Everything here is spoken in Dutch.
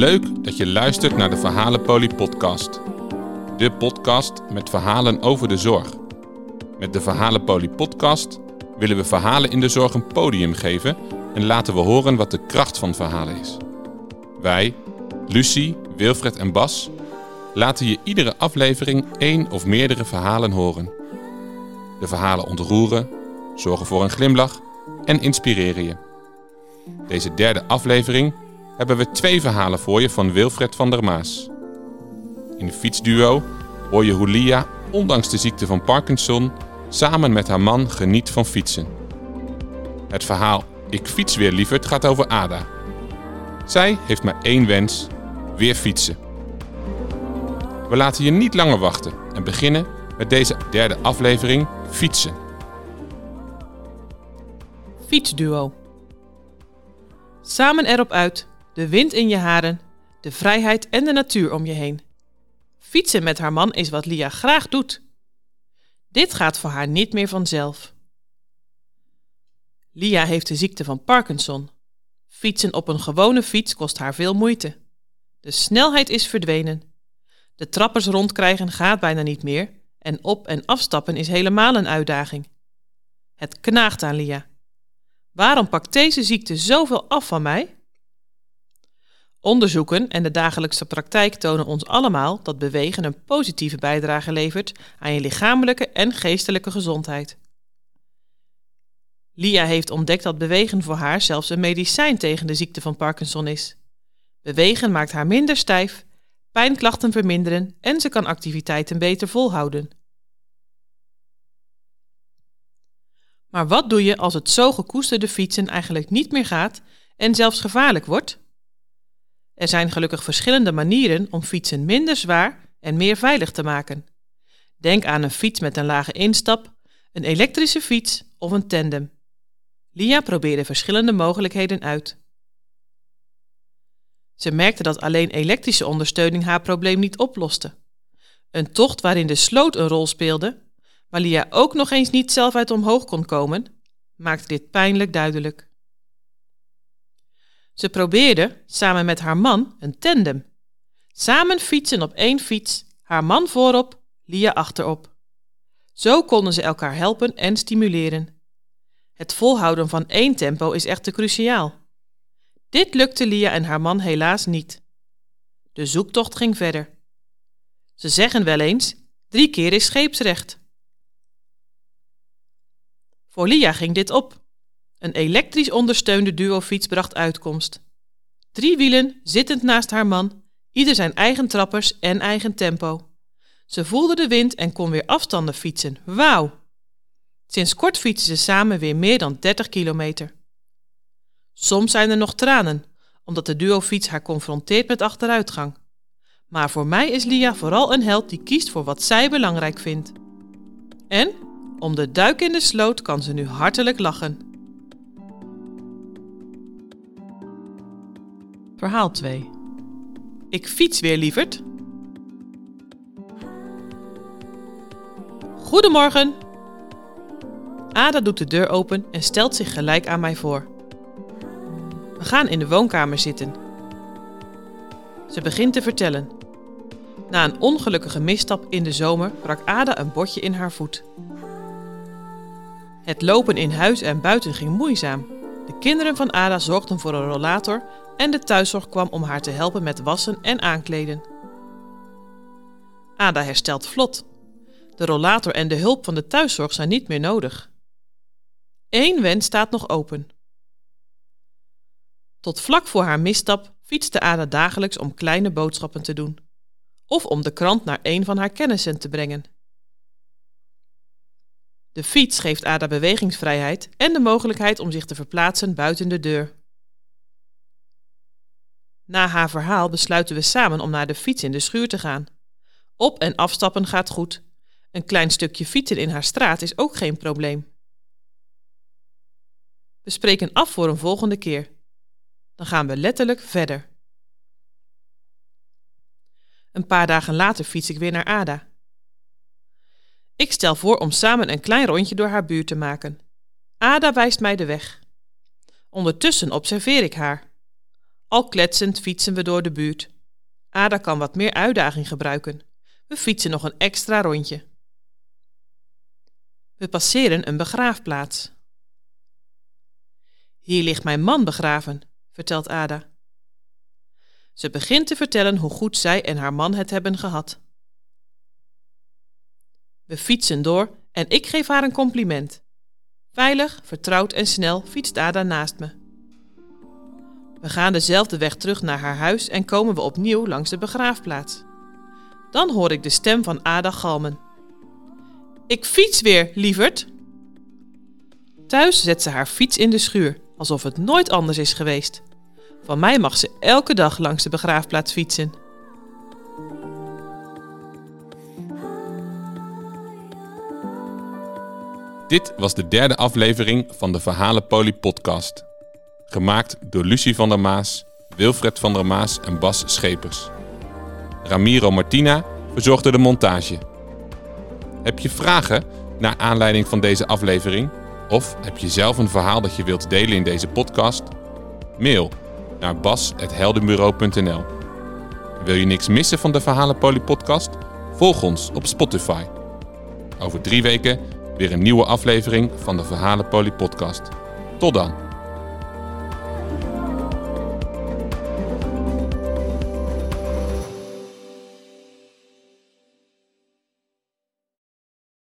Leuk dat je luistert naar de Verhalenpolie podcast. De podcast met verhalen over de zorg. Met de Verhalenpolie podcast willen we verhalen in de zorg een podium geven en laten we horen wat de kracht van verhalen is. Wij, Lucie, Wilfred en Bas, laten je iedere aflevering één of meerdere verhalen horen. De verhalen ontroeren, zorgen voor een glimlach en inspireren je. Deze derde aflevering hebben we twee verhalen voor je van Wilfred van der Maas. In de fietsduo hoor je hoe Lia, ondanks de ziekte van Parkinson, samen met haar man geniet van fietsen. Het verhaal Ik fiets weer lieverd gaat over Ada. Zij heeft maar één wens: weer fietsen. We laten je niet langer wachten en beginnen met deze derde aflevering Fietsen. Fietsduo. Samen erop uit, de wind in je haren, de vrijheid en de natuur om je heen. Fietsen met haar man is wat Lia graag doet. Dit gaat voor haar niet meer vanzelf. Lia heeft de ziekte van Parkinson. Fietsen op een gewone fiets kost haar veel moeite. De snelheid is verdwenen. De trappers rondkrijgen gaat bijna niet meer en op- en afstappen is helemaal een uitdaging. Het knaagt aan Lia. Waarom pakt deze ziekte zoveel af van mij? Onderzoeken en de dagelijkse praktijk tonen ons allemaal dat bewegen een positieve bijdrage levert aan je lichamelijke en geestelijke gezondheid. Lia heeft ontdekt dat bewegen voor haar zelfs een medicijn tegen de ziekte van Parkinson is. Bewegen maakt haar minder stijf, pijnklachten verminderen en ze kan activiteiten beter volhouden. Maar wat doe je als het zo gekoesterde fietsen eigenlijk niet meer gaat en zelfs gevaarlijk wordt? Er zijn gelukkig verschillende manieren om fietsen minder zwaar en meer veilig te maken. Denk aan een fiets met een lage instap, een elektrische fiets of een tandem. Lia probeerde verschillende mogelijkheden uit. Ze merkte dat alleen elektrische ondersteuning haar probleem niet oploste. Een tocht waarin de sloot een rol speelde, waar Lia ook nog eens niet zelf uit omhoog kon komen, maakte dit pijnlijk duidelijk. Ze probeerde, samen met haar man, een tandem. Samen fietsen op één fiets, haar man voorop, Lia achterop. Zo konden ze elkaar helpen en stimuleren. Het volhouden van één tempo is echter cruciaal. Dit lukte Lia en haar man helaas niet. De zoektocht ging verder. Ze zeggen wel eens: drie keer is scheepsrecht. Voor Lia ging dit op. Een elektrisch ondersteunde duofiets bracht uitkomst. Drie wielen, zittend naast haar man, ieder zijn eigen trappers en eigen tempo. Ze voelde de wind en kon weer afstanden fietsen. Wauw! Sinds kort fietsen ze samen weer meer dan 30 kilometer. Soms zijn er nog tranen, omdat de duofiets haar confronteert met achteruitgang. Maar voor mij is Lia vooral een held die kiest voor wat zij belangrijk vindt. En om de duik in de sloot kan ze nu hartelijk lachen. Verhaal 2. Ik fiets weer, lieverd. Goedemorgen. Ada doet de deur open en stelt zich gelijk aan mij voor. We gaan in de woonkamer zitten. Ze begint te vertellen. Na een ongelukkige misstap in de zomer brak Ada een botje in haar voet. Het lopen in huis en buiten ging moeizaam. De kinderen van Ada zorgden voor een rollator en de thuiszorg kwam om haar te helpen met wassen en aankleden. Ada herstelt vlot. De rollator en de hulp van de thuiszorg zijn niet meer nodig. Eén wens staat nog open. Tot vlak voor haar misstap fietste Ada dagelijks om kleine boodschappen te doen, of om de krant naar een van haar kennissen te brengen. De fiets geeft Ada bewegingsvrijheid en de mogelijkheid om zich te verplaatsen buiten de deur. Na haar verhaal besluiten we samen om naar de fiets in de schuur te gaan. Op- en afstappen gaat goed. Een klein stukje fietsen in haar straat is ook geen probleem. We spreken af voor een volgende keer. Dan gaan we letterlijk verder. Een paar dagen later fiets ik weer naar Ada. Ik stel voor om samen een klein rondje door haar buurt te maken. Ada wijst mij de weg. Ondertussen observeer ik haar. Al kletsend fietsen we door de buurt. Ada kan wat meer uitdaging gebruiken. We fietsen nog een extra rondje. We passeren een begraafplaats. Hier ligt mijn man begraven, vertelt Ada. Ze begint te vertellen hoe goed zij en haar man het hebben gehad. We fietsen door en ik geef haar een compliment. Veilig, vertrouwd en snel fietst Ada naast me. We gaan dezelfde weg terug naar haar huis en komen we opnieuw langs de begraafplaats. Dan hoor ik de stem van Ada galmen. Ik fiets weer, lieverd. Thuis zet ze haar fiets in de schuur, alsof het nooit anders is geweest. Van mij mag ze elke dag langs de begraafplaats fietsen. Dit was de derde aflevering van de Verhalenpolie podcast. Gemaakt door Lucie van der Maas, Wilfred van der Maas en Bas Schepers. Ramiro Martina verzorgde de montage. Heb je vragen naar aanleiding van deze aflevering? Of heb je zelf een verhaal dat je wilt delen in deze podcast? Mail naar bas.heldenbureau.nl Wil je niks missen van de Verhalenpolie podcast? Volg ons op Spotify. Over drie weken weer een nieuwe aflevering van de Verhalenpolie podcast. Tot dan!